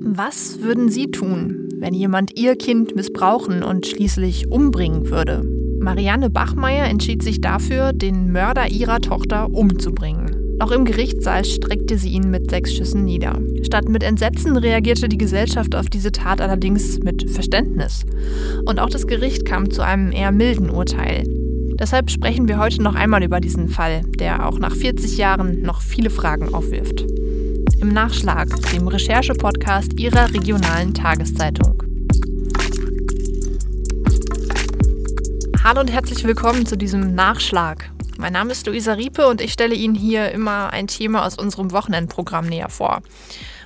Was würden Sie tun, wenn jemand Ihr Kind missbrauchen und schließlich umbringen würde? Marianne Bachmeier entschied sich dafür, den Mörder ihrer Tochter umzubringen. Auch im Gerichtssaal streckte sie ihn mit sechs Schüssen nieder. Statt mit Entsetzen reagierte die Gesellschaft auf diese Tat allerdings mit Verständnis. Und auch das Gericht kam zu einem eher milden Urteil. Deshalb sprechen wir heute noch einmal über diesen Fall, der auch nach 40 Jahren noch viele Fragen aufwirft. Im Nachschlag, dem Recherche-Podcast Ihrer regionalen Tageszeitung. Hallo und herzlich willkommen zu diesem Nachschlag. Mein Name ist Luisa Riepe und ich stelle Ihnen hier immer ein Thema aus unserem Wochenendprogramm näher vor.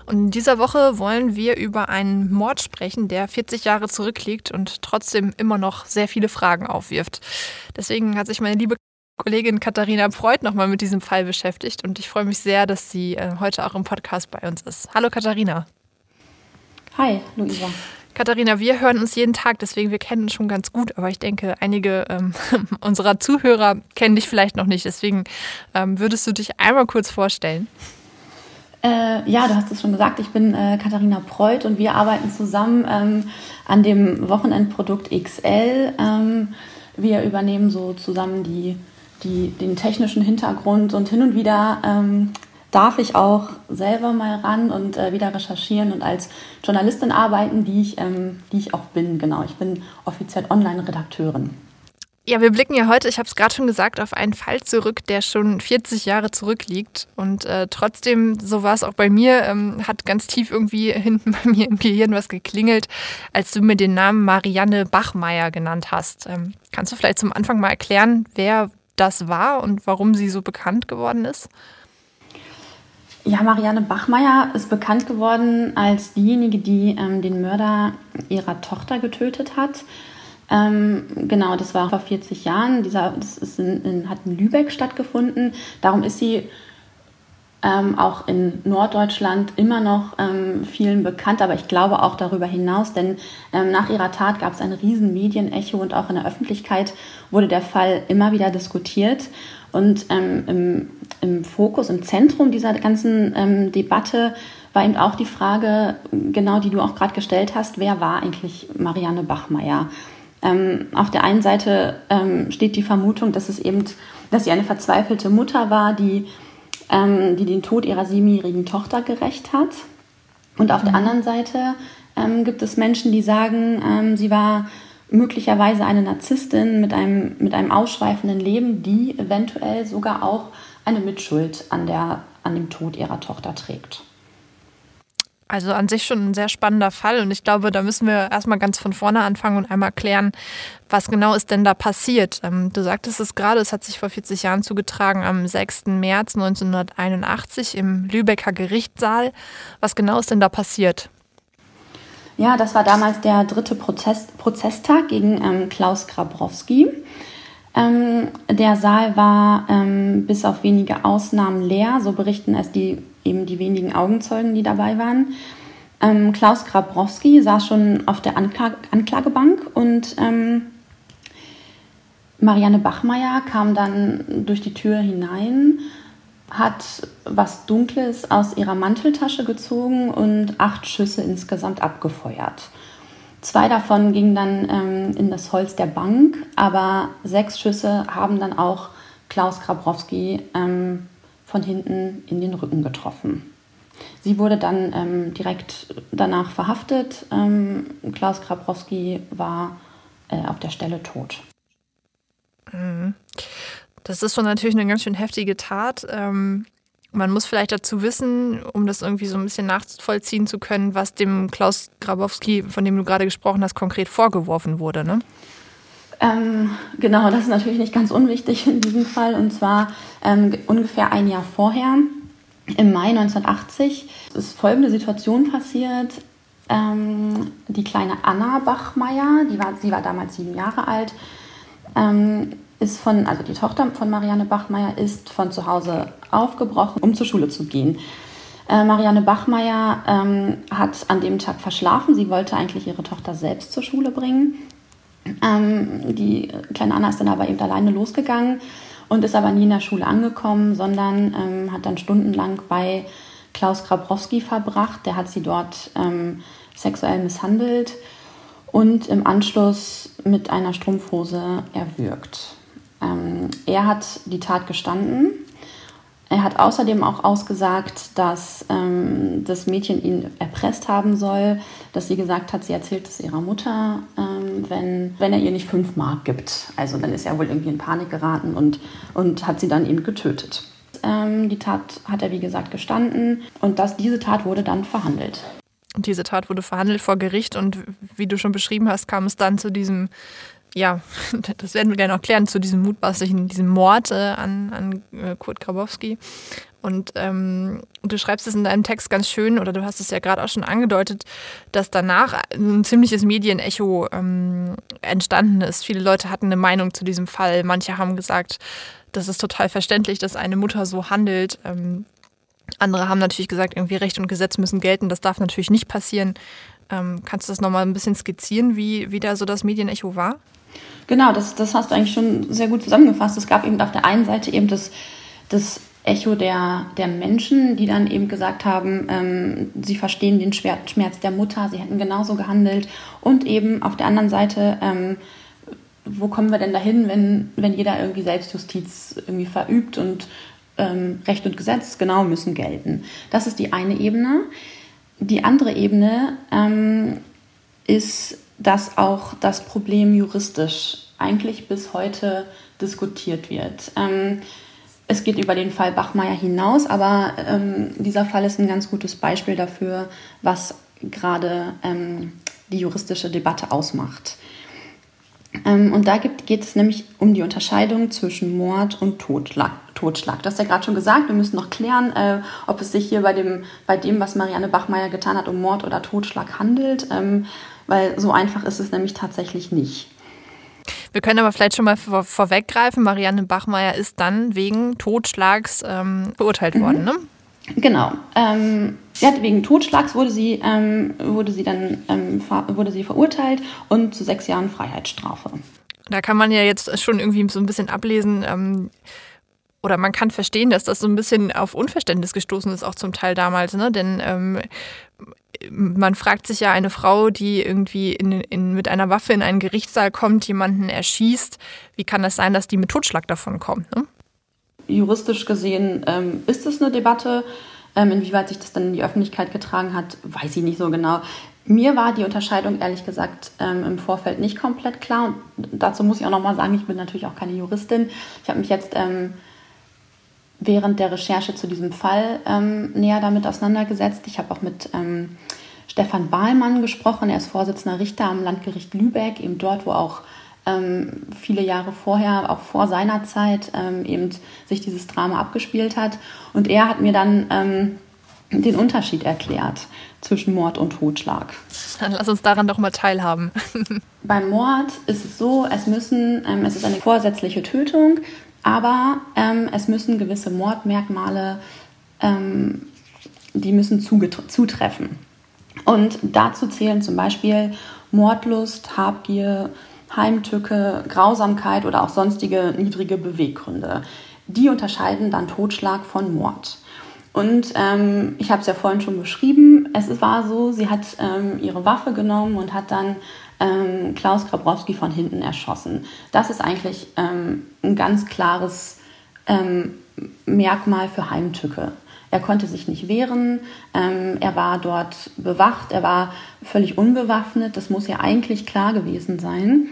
Und in dieser Woche wollen wir über einen Mord sprechen, der 40 Jahre zurückliegt und trotzdem immer noch sehr viele Fragen aufwirft. Deswegen hat sich meine liebe Kollegin Katharina Freud nochmal mit diesem Fall beschäftigt und ich freue mich sehr, dass sie äh, heute auch im Podcast bei uns ist. Hallo Katharina. Hi, Luisa. Katharina, wir hören uns jeden Tag, deswegen wir kennen uns schon ganz gut, aber ich denke, einige ähm, unserer Zuhörer kennen dich vielleicht noch nicht. Deswegen ähm, würdest du dich einmal kurz vorstellen? Äh, ja, du hast es schon gesagt, ich bin äh, Katharina Preuth und wir arbeiten zusammen ähm, an dem Wochenendprodukt XL. Ähm, wir übernehmen so zusammen die, die, den technischen Hintergrund und hin und wieder ähm, darf ich auch selber mal ran und äh, wieder recherchieren und als Journalistin arbeiten, die ich, ähm, die ich auch bin. Genau, ich bin offiziell Online-Redakteurin. Ja, wir blicken ja heute, ich habe es gerade schon gesagt, auf einen Fall zurück, der schon 40 Jahre zurückliegt. Und äh, trotzdem, so war es auch bei mir, ähm, hat ganz tief irgendwie hinten bei mir im Gehirn was geklingelt, als du mir den Namen Marianne Bachmeier genannt hast. Ähm, kannst du vielleicht zum Anfang mal erklären, wer das war und warum sie so bekannt geworden ist? Ja, Marianne Bachmeier ist bekannt geworden als diejenige, die ähm, den Mörder ihrer Tochter getötet hat. Ähm, genau, das war vor 40 Jahren. Dieser, das in, in, hat in Lübeck stattgefunden. Darum ist sie ähm, auch in Norddeutschland immer noch ähm, vielen bekannt, aber ich glaube auch darüber hinaus, denn ähm, nach ihrer Tat gab es ein riesen Medienecho und auch in der Öffentlichkeit wurde der Fall immer wieder diskutiert. Und ähm, im, im, Fokus, im Zentrum dieser ganzen ähm, Debatte war eben auch die Frage, genau die du auch gerade gestellt hast, wer war eigentlich Marianne Bachmeier? Ähm, auf der einen Seite steht die Vermutung, dass es eben, dass sie eine verzweifelte Mutter war, die, ähm, die den Tod ihrer siebenjährigen Tochter gerecht hat. Und auf mhm. der anderen Seite ähm, gibt es Menschen, die sagen, ähm, sie war möglicherweise eine Narzisstin mit einem, mit einem ausschweifenden Leben, die eventuell sogar auch eine Mitschuld an, der, an dem Tod ihrer Tochter trägt. Also an sich schon ein sehr spannender Fall und ich glaube, da müssen wir erstmal ganz von vorne anfangen und einmal klären, was genau ist denn da passiert. Ähm, du sagtest es gerade, es hat sich vor 40 Jahren zugetragen am 6. März 1981 im Lübecker Gerichtssaal. Was genau ist denn da passiert? Ja, das war damals der dritte Prozess, Prozesstag gegen ähm, Klaus Grabrowski. Ähm, der Saal war ähm, bis auf wenige Ausnahmen leer, so berichten es die eben die wenigen Augenzeugen, die dabei waren. Ähm, Klaus Grabrowski saß schon auf der Anklag Anklagebank und ähm, Marianne Bachmeier kam dann durch die Tür hinein, hat was Dunkles aus ihrer Manteltasche gezogen und acht Schüsse insgesamt abgefeuert. Zwei davon gingen dann ähm, in das Holz der Bank, aber sechs Schüsse haben dann auch Klaus Grabrowski ähm, von hinten in den Rücken getroffen. Sie wurde dann ähm, direkt danach verhaftet. Ähm, Klaus Krabrowski war äh, auf der Stelle tot. Mhm. Das ist schon natürlich eine ganz schön heftige Tat. Ähm, man muss vielleicht dazu wissen, um das irgendwie so ein bisschen nachvollziehen zu können, was dem Klaus Grabowski, von dem du gerade gesprochen hast, konkret vorgeworfen wurde. Ne? Ähm, genau, das ist natürlich nicht ganz unwichtig in diesem Fall. Und zwar ähm, ungefähr ein Jahr vorher, im Mai 1980, ist folgende Situation passiert. Ähm, die kleine Anna Bachmeier, die war, sie war damals sieben Jahre alt, ähm, ist von, also die Tochter von Marianne Bachmeier ist von zu Hause aufgebrochen, um zur Schule zu gehen. Äh, Marianne Bachmeier ähm, hat an dem Tag verschlafen. Sie wollte eigentlich ihre Tochter selbst zur Schule bringen. Ähm, die kleine Anna ist dann aber eben alleine losgegangen und ist aber nie in der Schule angekommen, sondern ähm, hat dann stundenlang bei Klaus Grabrowski verbracht. Der hat sie dort ähm, sexuell misshandelt und im Anschluss mit einer Strumpfhose erwürgt. Ähm, er hat die Tat gestanden. Er hat außerdem auch ausgesagt, dass ähm, das Mädchen ihn erpresst haben soll, dass sie gesagt hat, sie erzählt es ihrer Mutter, ähm, wenn, wenn er ihr nicht fünf Mark gibt. Also dann ist er wohl irgendwie in Panik geraten und, und hat sie dann eben getötet. Ähm, die Tat hat er, wie gesagt, gestanden und das, diese Tat wurde dann verhandelt. Und diese Tat wurde verhandelt vor Gericht und wie du schon beschrieben hast, kam es dann zu diesem ja, das werden wir gleich noch klären, zu diesem mutmaßlichen, diesem Mord äh, an, an äh, Kurt Grabowski. Und ähm, du schreibst es in deinem Text ganz schön, oder du hast es ja gerade auch schon angedeutet, dass danach ein ziemliches Medienecho ähm, entstanden ist. Viele Leute hatten eine Meinung zu diesem Fall. Manche haben gesagt, das ist total verständlich, dass eine Mutter so handelt. Ähm, andere haben natürlich gesagt, irgendwie Recht und Gesetz müssen gelten. Das darf natürlich nicht passieren. Ähm, kannst du das nochmal ein bisschen skizzieren, wie, wie da so das Medienecho war? Genau, das, das hast du eigentlich schon sehr gut zusammengefasst. Es gab eben auf der einen Seite eben das, das Echo der, der Menschen, die dann eben gesagt haben, ähm, sie verstehen den Schmerz der Mutter, sie hätten genauso gehandelt. Und eben auf der anderen Seite, ähm, wo kommen wir denn dahin, wenn, wenn jeder irgendwie Selbstjustiz irgendwie verübt und ähm, Recht und Gesetz genau müssen gelten. Das ist die eine Ebene. Die andere Ebene ähm, ist dass auch das Problem juristisch eigentlich bis heute diskutiert wird. Ähm, es geht über den Fall Bachmeier hinaus, aber ähm, dieser Fall ist ein ganz gutes Beispiel dafür, was gerade ähm, die juristische Debatte ausmacht. Ähm, und da gibt, geht es nämlich um die Unterscheidung zwischen Mord und Totschlag. Totschlag. Du hast ja gerade schon gesagt, wir müssen noch klären, äh, ob es sich hier bei dem, bei dem, was Marianne Bachmeier getan hat, um Mord oder Totschlag handelt. Weil so einfach ist es nämlich tatsächlich nicht. Wir können aber vielleicht schon mal vor, vorweggreifen. Marianne Bachmeier ist dann wegen Totschlags ähm, verurteilt worden, mhm. ne? Genau. Ähm, sie hat wegen Totschlags wurde sie, ähm, wurde sie dann ähm, wurde sie verurteilt und zu sechs Jahren Freiheitsstrafe. Da kann man ja jetzt schon irgendwie so ein bisschen ablesen, ähm, oder man kann verstehen, dass das so ein bisschen auf Unverständnis gestoßen ist, auch zum Teil damals, ne? Denn ähm, man fragt sich ja eine Frau, die irgendwie in, in, mit einer Waffe in einen Gerichtssaal kommt, jemanden erschießt, wie kann das sein, dass die mit Totschlag davon kommt? Ne? Juristisch gesehen ähm, ist es eine Debatte. Ähm, inwieweit sich das dann in die Öffentlichkeit getragen hat, weiß ich nicht so genau. Mir war die Unterscheidung ehrlich gesagt ähm, im Vorfeld nicht komplett klar. Und dazu muss ich auch nochmal sagen, ich bin natürlich auch keine Juristin. Ich habe mich jetzt ähm, während der Recherche zu diesem Fall ähm, näher damit auseinandergesetzt. Ich habe auch mit ähm, Stefan Bahlmann gesprochen. Er ist Vorsitzender Richter am Landgericht Lübeck, eben dort, wo auch ähm, viele Jahre vorher, auch vor seiner Zeit, ähm, eben sich dieses Drama abgespielt hat. Und er hat mir dann ähm, den Unterschied erklärt zwischen Mord und Totschlag. Dann lass uns daran doch mal teilhaben. Beim Mord ist es so, es müssen, ähm, es ist eine vorsätzliche Tötung. Aber ähm, es müssen gewisse Mordmerkmale, ähm, die müssen zutreffen. Und dazu zählen zum Beispiel Mordlust, Habgier, Heimtücke, Grausamkeit oder auch sonstige niedrige Beweggründe. Die unterscheiden dann Totschlag von Mord. Und ähm, ich habe es ja vorhin schon beschrieben, es war so, sie hat ähm, ihre Waffe genommen und hat dann ähm, Klaus Grabrowski von hinten erschossen. Das ist eigentlich ähm, ein ganz klares ähm, Merkmal für Heimtücke. Er konnte sich nicht wehren, ähm, er war dort bewacht, er war völlig unbewaffnet, das muss ja eigentlich klar gewesen sein.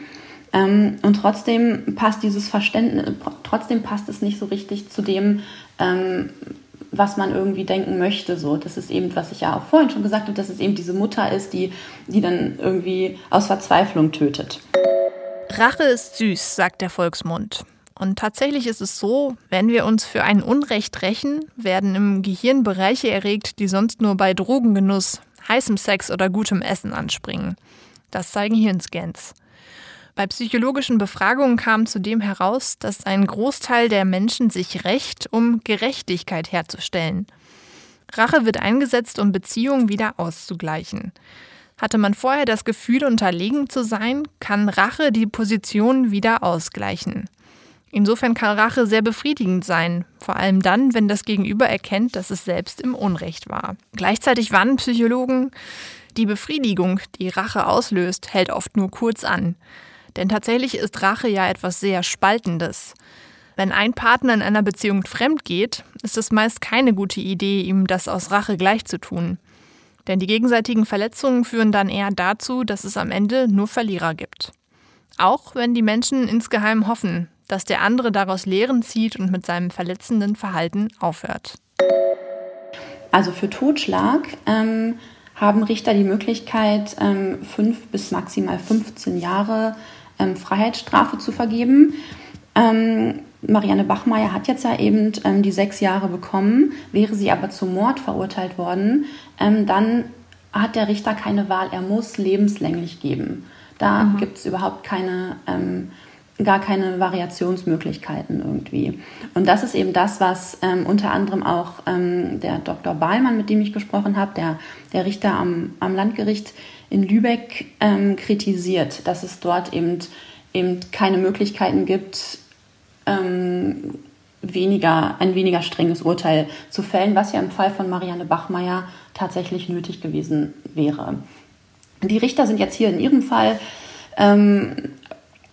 Ähm, und trotzdem passt dieses Verständnis, trotzdem passt es nicht so richtig zu dem, ähm, was man irgendwie denken möchte. So, das ist eben, was ich ja auch vorhin schon gesagt habe, dass es eben diese Mutter ist, die, die dann irgendwie aus Verzweiflung tötet. Rache ist süß, sagt der Volksmund. Und tatsächlich ist es so, wenn wir uns für ein Unrecht rächen, werden im Gehirn Bereiche erregt, die sonst nur bei Drogengenuss, heißem Sex oder gutem Essen anspringen. Das zeigen Hirnscans. Bei psychologischen Befragungen kam zudem heraus, dass ein Großteil der Menschen sich rächt, um Gerechtigkeit herzustellen. Rache wird eingesetzt, um Beziehungen wieder auszugleichen. Hatte man vorher das Gefühl, unterlegen zu sein, kann Rache die Position wieder ausgleichen. Insofern kann Rache sehr befriedigend sein, vor allem dann, wenn das Gegenüber erkennt, dass es selbst im Unrecht war. Gleichzeitig warnen Psychologen, die Befriedigung, die Rache auslöst, hält oft nur kurz an. Denn tatsächlich ist Rache ja etwas sehr Spaltendes. Wenn ein Partner in einer Beziehung fremd geht, ist es meist keine gute Idee, ihm das aus Rache gleichzutun. Denn die gegenseitigen Verletzungen führen dann eher dazu, dass es am Ende nur Verlierer gibt. Auch wenn die Menschen insgeheim hoffen, dass der andere daraus Lehren zieht und mit seinem verletzenden Verhalten aufhört. Also für Totschlag ähm, haben Richter die Möglichkeit, ähm, fünf bis maximal 15 Jahre ähm, Freiheitsstrafe zu vergeben. Ähm, Marianne Bachmeier hat jetzt ja eben ähm, die sechs Jahre bekommen. Wäre sie aber zum Mord verurteilt worden, ähm, dann hat der Richter keine Wahl. Er muss lebenslänglich geben. Da mhm. gibt es überhaupt keine, ähm, gar keine Variationsmöglichkeiten irgendwie. Und das ist eben das, was ähm, unter anderem auch ähm, der Dr. Ballmann, mit dem ich gesprochen habe, der, der Richter am, am Landgericht in Lübeck, ähm, kritisiert, dass es dort eben, eben keine Möglichkeiten gibt, ähm, weniger, ein weniger strenges Urteil zu fällen, was ja im Fall von Marianne Bachmeier tatsächlich nötig gewesen wäre. Die Richter sind jetzt hier in ihrem Fall, ähm,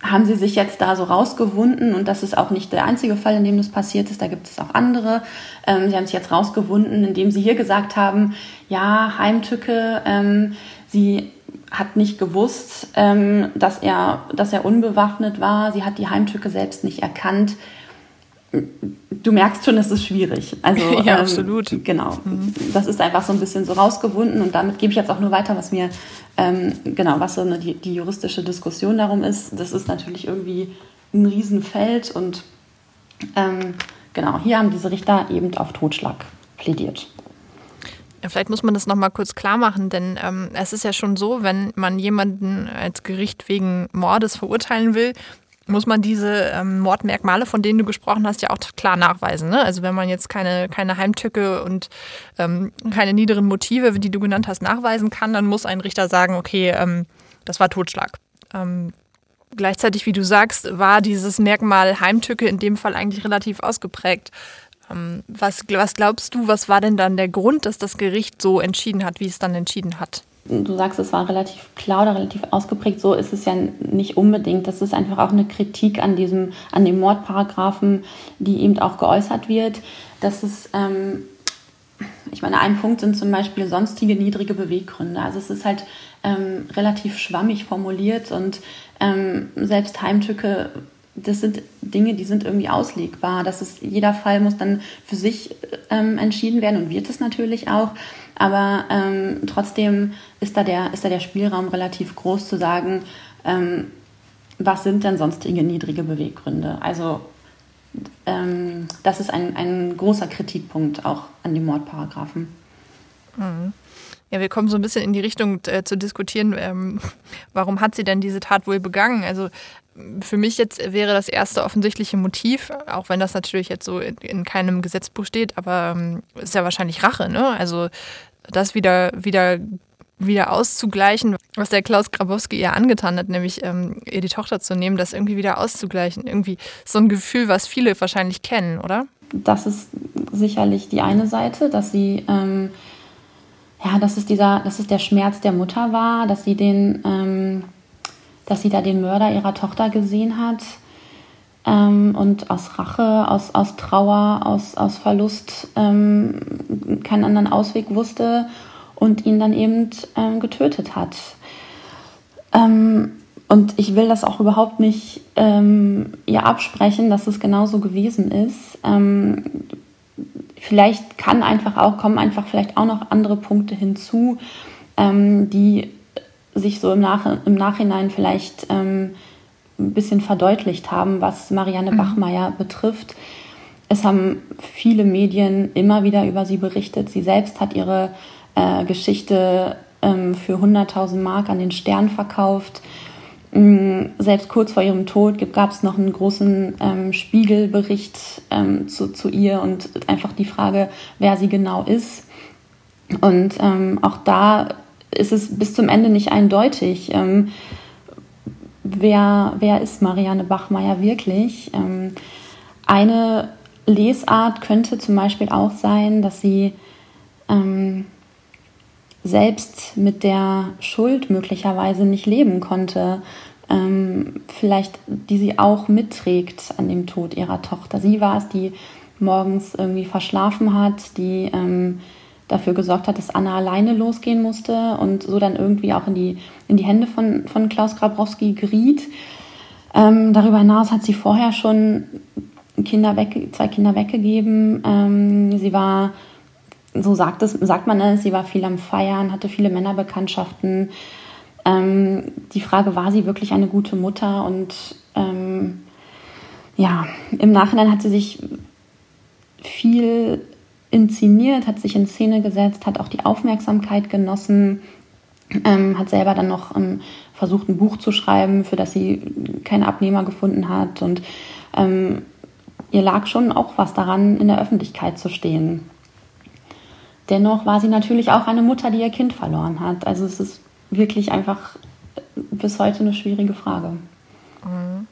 haben sie sich jetzt da so rausgewunden und das ist auch nicht der einzige Fall, in dem das passiert ist, da gibt es auch andere. Ähm, sie haben sich jetzt rausgewunden, indem sie hier gesagt haben, ja, Heimtücke, ähm, sie hat nicht gewusst, ähm, dass, er, dass er unbewaffnet war. Sie hat die Heimtücke selbst nicht erkannt. Du merkst schon, es ist schwierig. Also, ja, ähm, absolut. Genau. Mhm. Das ist einfach so ein bisschen so rausgewunden und damit gebe ich jetzt auch nur weiter, was mir, ähm, genau, was so eine, die, die juristische Diskussion darum ist. Das ist natürlich irgendwie ein Riesenfeld und ähm, genau, hier haben diese Richter eben auf Totschlag plädiert. Vielleicht muss man das nochmal kurz klar machen, denn ähm, es ist ja schon so, wenn man jemanden als Gericht wegen Mordes verurteilen will, muss man diese ähm, Mordmerkmale, von denen du gesprochen hast, ja auch klar nachweisen. Ne? Also wenn man jetzt keine, keine Heimtücke und ähm, keine niederen Motive, die du genannt hast, nachweisen kann, dann muss ein Richter sagen, okay, ähm, das war Totschlag. Ähm, gleichzeitig, wie du sagst, war dieses Merkmal Heimtücke in dem Fall eigentlich relativ ausgeprägt. Ähm, was, was glaubst du, was war denn dann der Grund, dass das Gericht so entschieden hat, wie es dann entschieden hat? Du sagst, es war relativ klar oder relativ ausgeprägt. So ist es ja nicht unbedingt. Das ist einfach auch eine Kritik an diesem, an dem Mordparagraphen, die eben auch geäußert wird. Dass es, ähm, ich meine, ein Punkt sind zum Beispiel sonstige niedrige Beweggründe. Also es ist halt ähm, relativ schwammig formuliert und ähm, selbst Heimtücke das sind Dinge, die sind irgendwie auslegbar. Das ist, jeder Fall muss dann für sich ähm, entschieden werden und wird es natürlich auch. Aber ähm, trotzdem ist da, der, ist da der Spielraum relativ groß zu sagen, ähm, was sind denn sonstige niedrige Beweggründe? Also ähm, das ist ein, ein großer Kritikpunkt auch an dem Mordparagraphen. Mhm. Ja, wir kommen so ein bisschen in die Richtung äh, zu diskutieren, ähm, warum hat sie denn diese Tat wohl begangen? Also für mich jetzt wäre das erste offensichtliche Motiv, auch wenn das natürlich jetzt so in, in keinem Gesetzbuch steht, aber ähm, ist ja wahrscheinlich Rache, ne? Also das wieder, wieder, wieder auszugleichen, was der Klaus Grabowski ihr angetan hat, nämlich ähm, ihr die Tochter zu nehmen, das irgendwie wieder auszugleichen. Irgendwie so ein Gefühl, was viele wahrscheinlich kennen, oder? Das ist sicherlich die eine Seite, dass sie ähm, ja, dass es dieser, dass es der Schmerz der Mutter war, dass sie den, ähm, dass sie da den Mörder ihrer Tochter gesehen hat ähm, und aus Rache, aus, aus Trauer, aus, aus Verlust ähm, keinen anderen Ausweg wusste und ihn dann eben ähm, getötet hat. Ähm, und ich will das auch überhaupt nicht ähm, ihr absprechen, dass es genauso gewesen ist vielleicht kann einfach auch, kommen einfach vielleicht auch noch andere Punkte hinzu, ähm, die sich so im, Nach im Nachhinein vielleicht ähm, ein bisschen verdeutlicht haben, was Marianne mhm. Bachmeier betrifft. Es haben viele Medien immer wieder über sie berichtet. Sie selbst hat ihre äh, Geschichte ähm, für 100.000 Mark an den Stern verkauft. Mm, selbst kurz vor ihrem Tod gab es noch einen großen ähm, Spiegelbericht ähm, zu, zu, ihr und einfach die Frage, wer sie genau ist. Und ähm, auch da ist es bis zum Ende nicht eindeutig, ähm, wer, wer ist Marianne Bachmeier wirklich. Ähm, eine Lesart könnte zum Beispiel auch sein, dass sie ähm, selbst mit der Schuld möglicherweise nicht leben konnte, ähm, vielleicht die sie auch mitträgt an dem Tod ihrer Tochter. Sie war es, die morgens irgendwie verschlafen hat, die ähm, dafür gesorgt hat, dass Anna alleine losgehen musste und so dann irgendwie auch in die, in die Hände von, von Klaus Grabrowski geriet. Ähm, darüber hinaus hat sie vorher schon Kinder weg, zwei Kinder weggegeben. Ähm, sie war, so sagt, es, sagt man es, sie war viel am Feiern, hatte viele Männerbekanntschaften. Ähm, die Frage, war sie wirklich eine gute Mutter? Und ähm, ja, im Nachhinein hat sie sich viel inszeniert, hat sich in Szene gesetzt, hat auch die Aufmerksamkeit genossen, ähm, hat selber dann noch ähm, versucht, ein Buch zu schreiben, für das sie keinen Abnehmer gefunden hat. Und ähm, ihr lag schon auch was daran, in der Öffentlichkeit zu stehen. Dennoch war sie natürlich auch eine Mutter, die ihr Kind verloren hat. Also es ist wirklich einfach bis heute eine schwierige Frage. Mhm.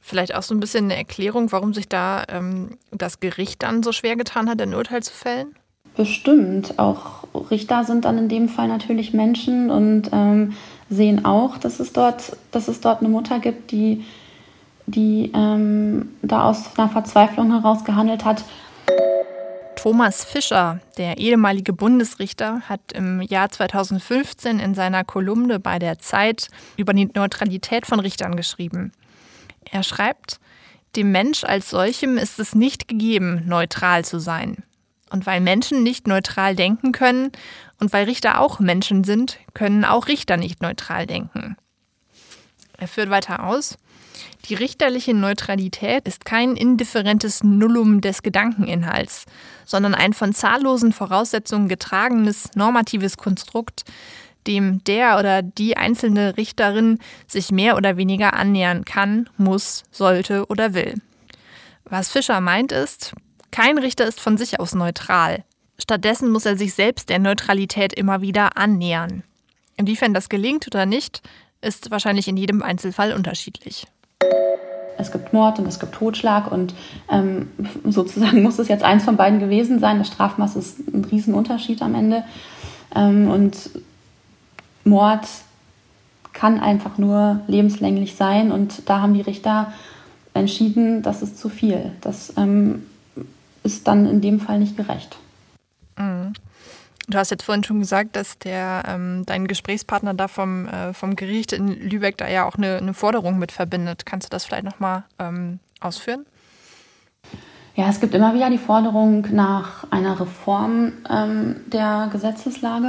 Vielleicht auch so ein bisschen eine Erklärung, warum sich da ähm, das Gericht dann so schwer getan hat, ein Urteil zu fällen? Bestimmt. Auch Richter sind dann in dem Fall natürlich Menschen und ähm, sehen auch, dass es, dort, dass es dort eine Mutter gibt, die, die ähm, da aus einer Verzweiflung heraus gehandelt hat. Thomas Fischer, der ehemalige Bundesrichter, hat im Jahr 2015 in seiner Kolumne bei der Zeit über die Neutralität von Richtern geschrieben. Er schreibt, dem Mensch als solchem ist es nicht gegeben, neutral zu sein. Und weil Menschen nicht neutral denken können und weil Richter auch Menschen sind, können auch Richter nicht neutral denken. Er führt weiter aus, die richterliche Neutralität ist kein indifferentes Nullum des Gedankeninhalts, sondern ein von zahllosen Voraussetzungen getragenes normatives Konstrukt, dem der oder die einzelne Richterin sich mehr oder weniger annähern kann, muss, sollte oder will. Was Fischer meint ist, kein Richter ist von sich aus neutral. Stattdessen muss er sich selbst der Neutralität immer wieder annähern. Inwiefern das gelingt oder nicht, ist wahrscheinlich in jedem Einzelfall unterschiedlich es gibt Mord und es gibt Totschlag und ähm, sozusagen muss es jetzt eins von beiden gewesen sein. Das Strafmaß ist ein Riesenunterschied am Ende. Ähm, und Mord kann einfach nur lebenslänglich sein und da haben die Richter entschieden, das ist zu viel. Das ähm, ist dann in dem Fall nicht gerecht. Mhm. Du hast jetzt vorhin schon gesagt, dass der, ähm, dein Gesprächspartner da vom, äh, vom Gericht in Lübeck da ja auch eine, eine Forderung mit verbindet. Kannst du das vielleicht nochmal ähm, ausführen? Ja, es gibt immer wieder die Forderung nach einer Reform ähm, der Gesetzeslage.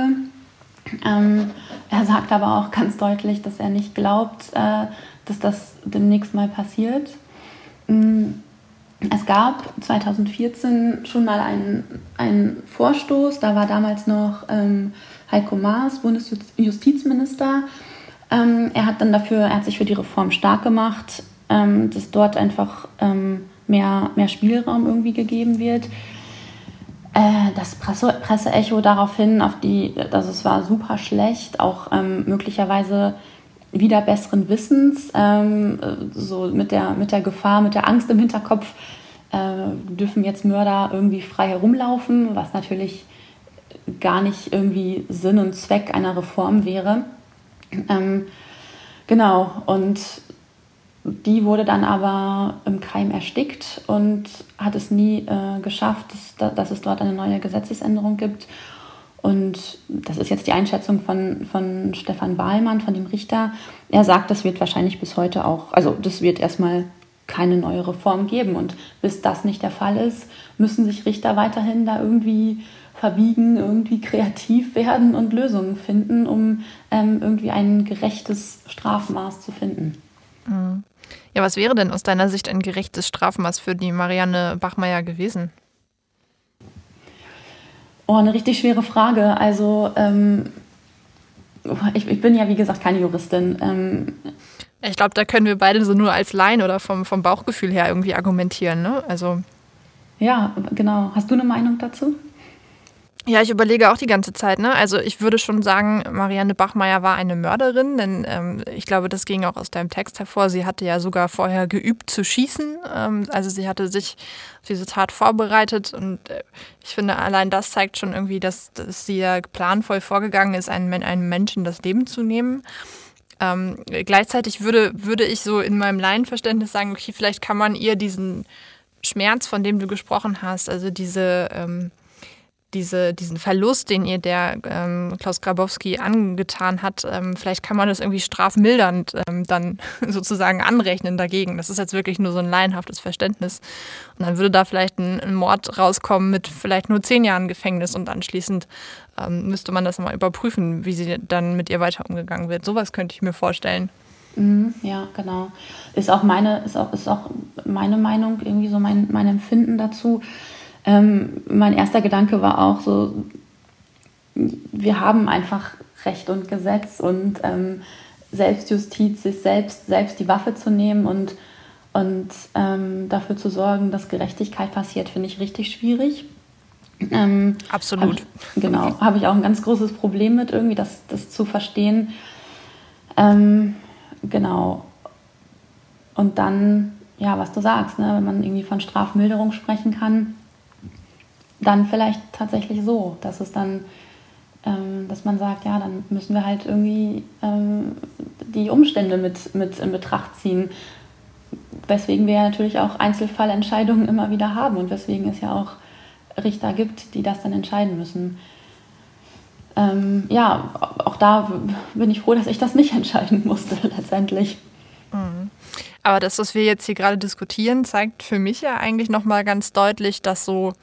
Ähm, er sagt aber auch ganz deutlich, dass er nicht glaubt, äh, dass das demnächst mal passiert. Mhm. Es gab 2014 schon mal einen, einen Vorstoß, da war damals noch ähm, Heiko Maas Bundesjustizminister. Ähm, er hat dann dafür, er hat sich für die Reform stark gemacht, ähm, dass dort einfach ähm, mehr, mehr Spielraum irgendwie gegeben wird. Äh, das Presse, Presseecho daraufhin, auf die, also es war super schlecht, auch ähm, möglicherweise wieder besseren Wissens, ähm, so mit der, mit der Gefahr, mit der Angst im Hinterkopf, äh, dürfen jetzt Mörder irgendwie frei herumlaufen, was natürlich gar nicht irgendwie Sinn und Zweck einer Reform wäre. Ähm, genau, und die wurde dann aber im Keim erstickt und hat es nie äh, geschafft, dass, dass, es dort eine neue Gesetzesänderung gibt. Und das ist jetzt die Einschätzung von, von Stefan Wahlmann, von dem Richter. Er sagt, das wird wahrscheinlich bis heute auch, also das wird erstmal keine neue Reform geben. Und bis das nicht der Fall ist, müssen sich Richter weiterhin da irgendwie verbiegen, irgendwie kreativ werden und Lösungen finden, um ähm, irgendwie ein gerechtes Strafmaß zu finden. Mhm. Ja, was wäre denn aus deiner Sicht ein gerechtes Strafmaß für die Marianne Bachmeier gewesen? Oh, eine richtig schwere Frage. Also ähm, ich, ich, bin ja, wie gesagt, keine Juristin. Ähm, ich glaube, da können wir beide so nur als Laien oder vom, vom Bauchgefühl her irgendwie argumentieren. Ne? Also ja, genau. Hast du eine Meinung dazu? Ja, ich überlege auch die ganze Zeit. Ne? Also ich würde schon sagen, Marianne Bachmeier war eine Mörderin, denn ähm, ich glaube, das ging auch aus deinem Text hervor. Sie hatte ja sogar vorher geübt zu schießen. Ähm, also sie hatte sich auf diese Tat vorbereitet und äh, ich finde, allein das zeigt schon irgendwie, dass, dass sie ja planvoll vorgegangen ist, einem, einem Menschen das Leben zu nehmen. Ähm, gleichzeitig würde, würde ich so in meinem Laienverständnis sagen, okay, vielleicht kann man ihr diesen Schmerz, von dem du gesprochen hast, also diese ähm, diese, diesen Verlust, den ihr der ähm, Klaus Grabowski angetan hat, ähm, vielleicht kann man das irgendwie strafmildernd ähm, dann sozusagen anrechnen dagegen. Das ist jetzt wirklich nur so ein laienhaftes Verständnis. Und dann würde da vielleicht ein, ein Mord rauskommen mit vielleicht nur zehn Jahren Gefängnis und anschließend ähm, müsste man das nochmal überprüfen, wie sie dann mit ihr weiter umgegangen wird. Sowas könnte ich mir vorstellen. Mhm, ja, genau. Ist auch meine, ist auch, ist auch meine Meinung, irgendwie so mein, mein Empfinden dazu. Ähm, mein erster Gedanke war auch so, wir haben einfach Recht und Gesetz und ähm, Selbstjustiz, sich selbst, selbst die Waffe zu nehmen und, und ähm, dafür zu sorgen, dass Gerechtigkeit passiert, finde ich richtig schwierig. Ähm, Absolut. Hab ich, genau, habe ich auch ein ganz großes Problem mit, irgendwie das, das zu verstehen. Ähm, genau. Und dann, ja, was du sagst, ne, wenn man irgendwie von Strafmilderung sprechen kann, dann vielleicht tatsächlich so, dass es dann, ähm, dass man sagt, ja, dann müssen wir halt irgendwie ähm, die Umstände mit, mit in Betracht ziehen. Weswegen wir ja natürlich auch Einzelfallentscheidungen immer wieder haben und weswegen es ja auch Richter gibt, die das dann entscheiden müssen. Ähm, ja, auch da bin ich froh, dass ich das nicht entscheiden musste letztendlich. Mhm. Aber das, was wir jetzt hier gerade diskutieren, zeigt für mich ja eigentlich nochmal ganz deutlich, dass so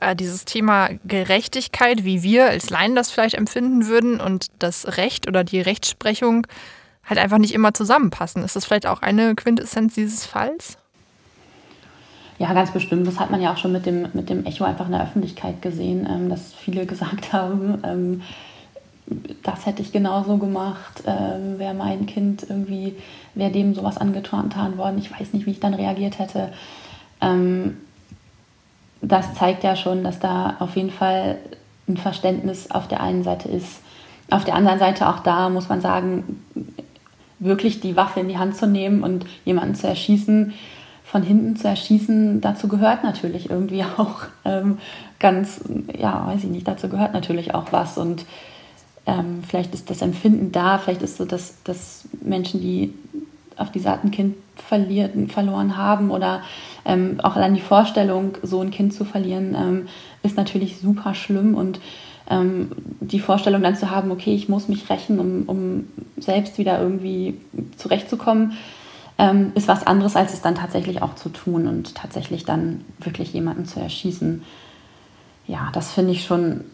äh, dieses Thema Gerechtigkeit, wie wir als Laien das vielleicht empfinden würden, und das Recht oder die Rechtsprechung halt einfach nicht immer zusammenpassen. Ist das vielleicht auch eine Quintessenz dieses Falls? Ja, ganz bestimmt. Das hat man ja auch schon mit dem, mit dem Echo einfach in der Öffentlichkeit gesehen, ähm, dass viele gesagt haben, ähm, das hätte ich genauso gemacht, ähm, wäre mein Kind irgendwie, wäre dem sowas angetan worden. Ich weiß nicht, wie ich dann reagiert hätte. Ähm, das zeigt ja schon, dass da auf jeden Fall ein Verständnis auf der einen Seite ist. Auf der anderen Seite auch da muss man sagen, wirklich die Waffe in die Hand zu nehmen und jemanden zu erschießen, von hinten zu erschießen, dazu gehört natürlich irgendwie auch ähm, ganz, ja, weiß ich nicht, dazu gehört natürlich auch was und ähm, vielleicht ist das Empfinden da, vielleicht ist so, dass, dass Menschen, die auf die Art ein Kind verliert, verloren haben oder ähm, auch allein die Vorstellung, so ein Kind zu verlieren, ähm, ist natürlich super schlimm und ähm, die Vorstellung dann zu haben, okay, ich muss mich rächen, um, um selbst wieder irgendwie zurechtzukommen, ähm, ist was anderes, als es dann tatsächlich auch zu tun und tatsächlich dann wirklich jemanden zu erschießen. Ja, das finde ich schon,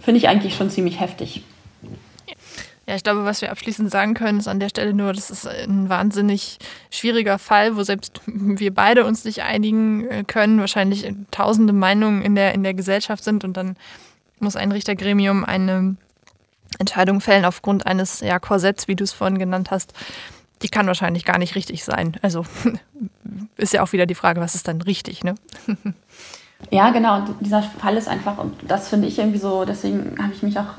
finde ich eigentlich schon ziemlich heftig. Ja, ich glaube, was wir abschließend sagen können, ist an der Stelle nur, das ist ein wahnsinnig schwieriger Fall, wo selbst wir beide uns nicht einigen äh, können, wahrscheinlich tausende Meinungen in der, in der Gesellschaft sind und dann muss ein Richtergremium eine Entscheidung fällen aufgrund eines ja, Korsetts, wie du es vorhin genannt hast. Die kann wahrscheinlich gar nicht richtig sein. Also ist ja auch wieder die Frage, was ist dann richtig, ne? Ja, genau. dieser Fall ist einfach, und das finde ich irgendwie so, deswegen habe ich mich auch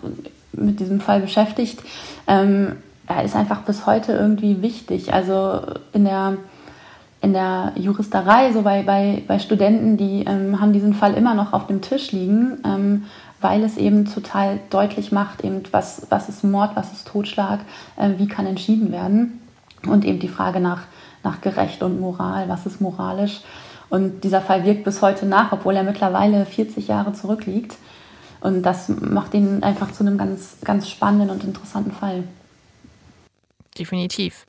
mit diesem Fall beschäftigt. Ähm, er ist einfach bis heute irgendwie wichtig. Also in der, in der Juristerei, so bei, bei, bei Studenten, die ähm, haben diesen Fall immer noch auf dem Tisch liegen, ähm, weil es eben total deutlich macht, eben was, was ist Mord, was ist Totschlag, äh, wie kann entschieden werden. Und eben die Frage nach, nach Gerecht und Moral, was ist moralisch. Und dieser Fall wirkt bis heute nach, obwohl er mittlerweile 40 Jahre zurückliegt. Und das macht ihn einfach zu einem ganz, ganz spannenden und interessanten Fall. Definitiv.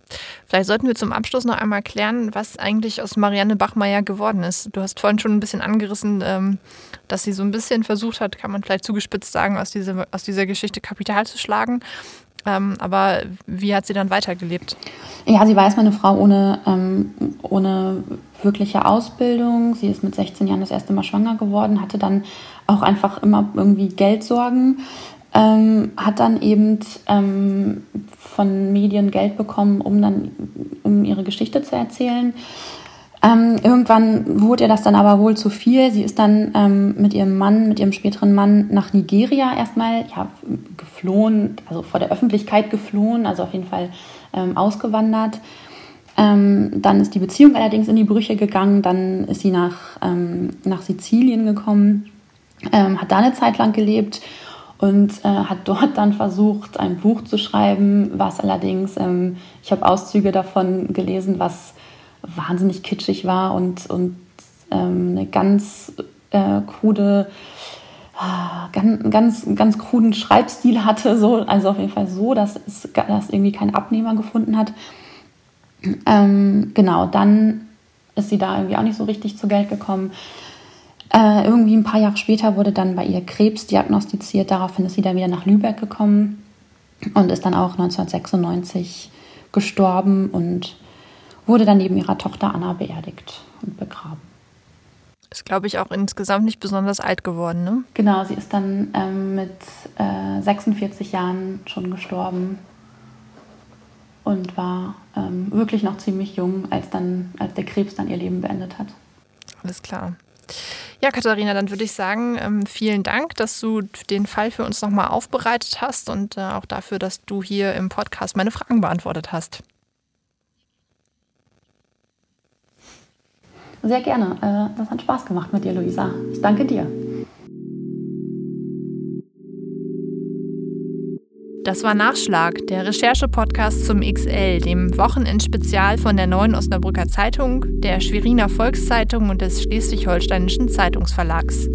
Vielleicht sollten wir zum Abschluss noch einmal klären, was eigentlich aus Marianne Bachmeier geworden ist. Du hast vorhin schon ein bisschen angerissen, ähm, dass sie so ein bisschen versucht hat, kann man vielleicht zugespitzt sagen, aus dieser, aus dieser Geschichte Kapital zu schlagen. Ähm, aber wie hat sie dann weitergelebt? Ja, sie war erstmal eine Frau ohne, ähm, ohne wirkliche Ausbildung. Sie ist mit 16 Jahren das erste Mal schwanger geworden, hatte dann auch einfach immer irgendwie Geldsorgen, ähm, hat dann eben ähm, von Medien Geld bekommen, um dann um ihre Geschichte zu erzählen. Ähm, irgendwann wurde ihr das dann aber wohl zu viel. Sie ist dann ähm, mit ihrem Mann, mit ihrem späteren Mann nach Nigeria erstmal ja, geflohen, also vor der Öffentlichkeit geflohen, also auf jeden Fall ähm, ausgewandert. Ähm, dann ist die Beziehung allerdings in die Brüche gegangen. Dann ist sie nach, ähm, nach Sizilien gekommen, ähm, hat da eine Zeit lang gelebt und äh, hat dort dann versucht, ein Buch zu schreiben, was allerdings, ich habe Auszüge davon gelesen, was wahnsinnig kitschig war und, und ähm, eine ganz äh, krude, äh, ganz, ganz, ganz kruden Schreibstil hatte, so, also auf jeden Fall so, dass es dass irgendwie kein Abnehmer gefunden hat. Ähm, genau, dann ist sie da irgendwie auch nicht so richtig zu Geld gekommen. Äh, irgendwie ein paar Jahre später wurde dann bei ihr Krebs diagnostiziert. Daraufhin ist sie dann wieder nach Lübeck gekommen und ist dann auch 1996 gestorben und wurde dann neben ihrer Tochter Anna beerdigt und begraben. Ist, glaube ich, auch insgesamt nicht besonders alt geworden, ne? Genau, sie ist dann ähm, mit äh, 46 Jahren schon gestorben und war ähm, wirklich noch ziemlich jung, als, dann, als der Krebs dann ihr Leben beendet hat. Alles klar. Ja, Katharina, dann würde ich sagen, ähm, vielen Dank, dass du den Fall für uns nochmal aufbereitet hast und äh, auch dafür, dass du hier im Podcast meine Fragen beantwortet hast. Sehr gerne. Äh, das hat Spaß gemacht mit dir, Luisa. Ich danke dir. Das war Nachschlag, der Recherche-Podcast zum XL, dem Wochenendspezial von der Neuen Osnabrücker Zeitung, der Schweriner Volkszeitung und des Schleswig-Holsteinischen Zeitungsverlags.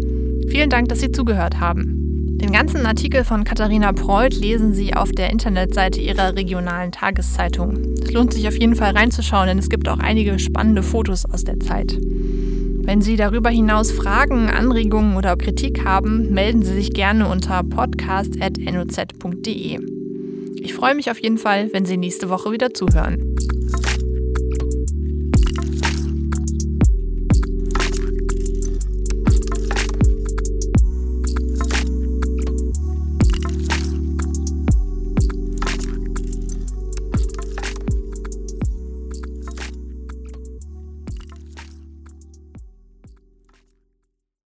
Vielen Dank, dass Sie zugehört haben. Den ganzen Artikel von Katharina Preuth lesen Sie auf der Internetseite ihrer regionalen Tageszeitung. Es lohnt sich auf jeden Fall reinzuschauen, denn es gibt auch einige spannende Fotos aus der Zeit. Wenn Sie darüber hinaus Fragen, Anregungen oder Kritik haben, melden Sie sich gerne unter podcast.noz.de. Ich freue mich auf jeden Fall, wenn Sie nächste Woche wieder zuhören.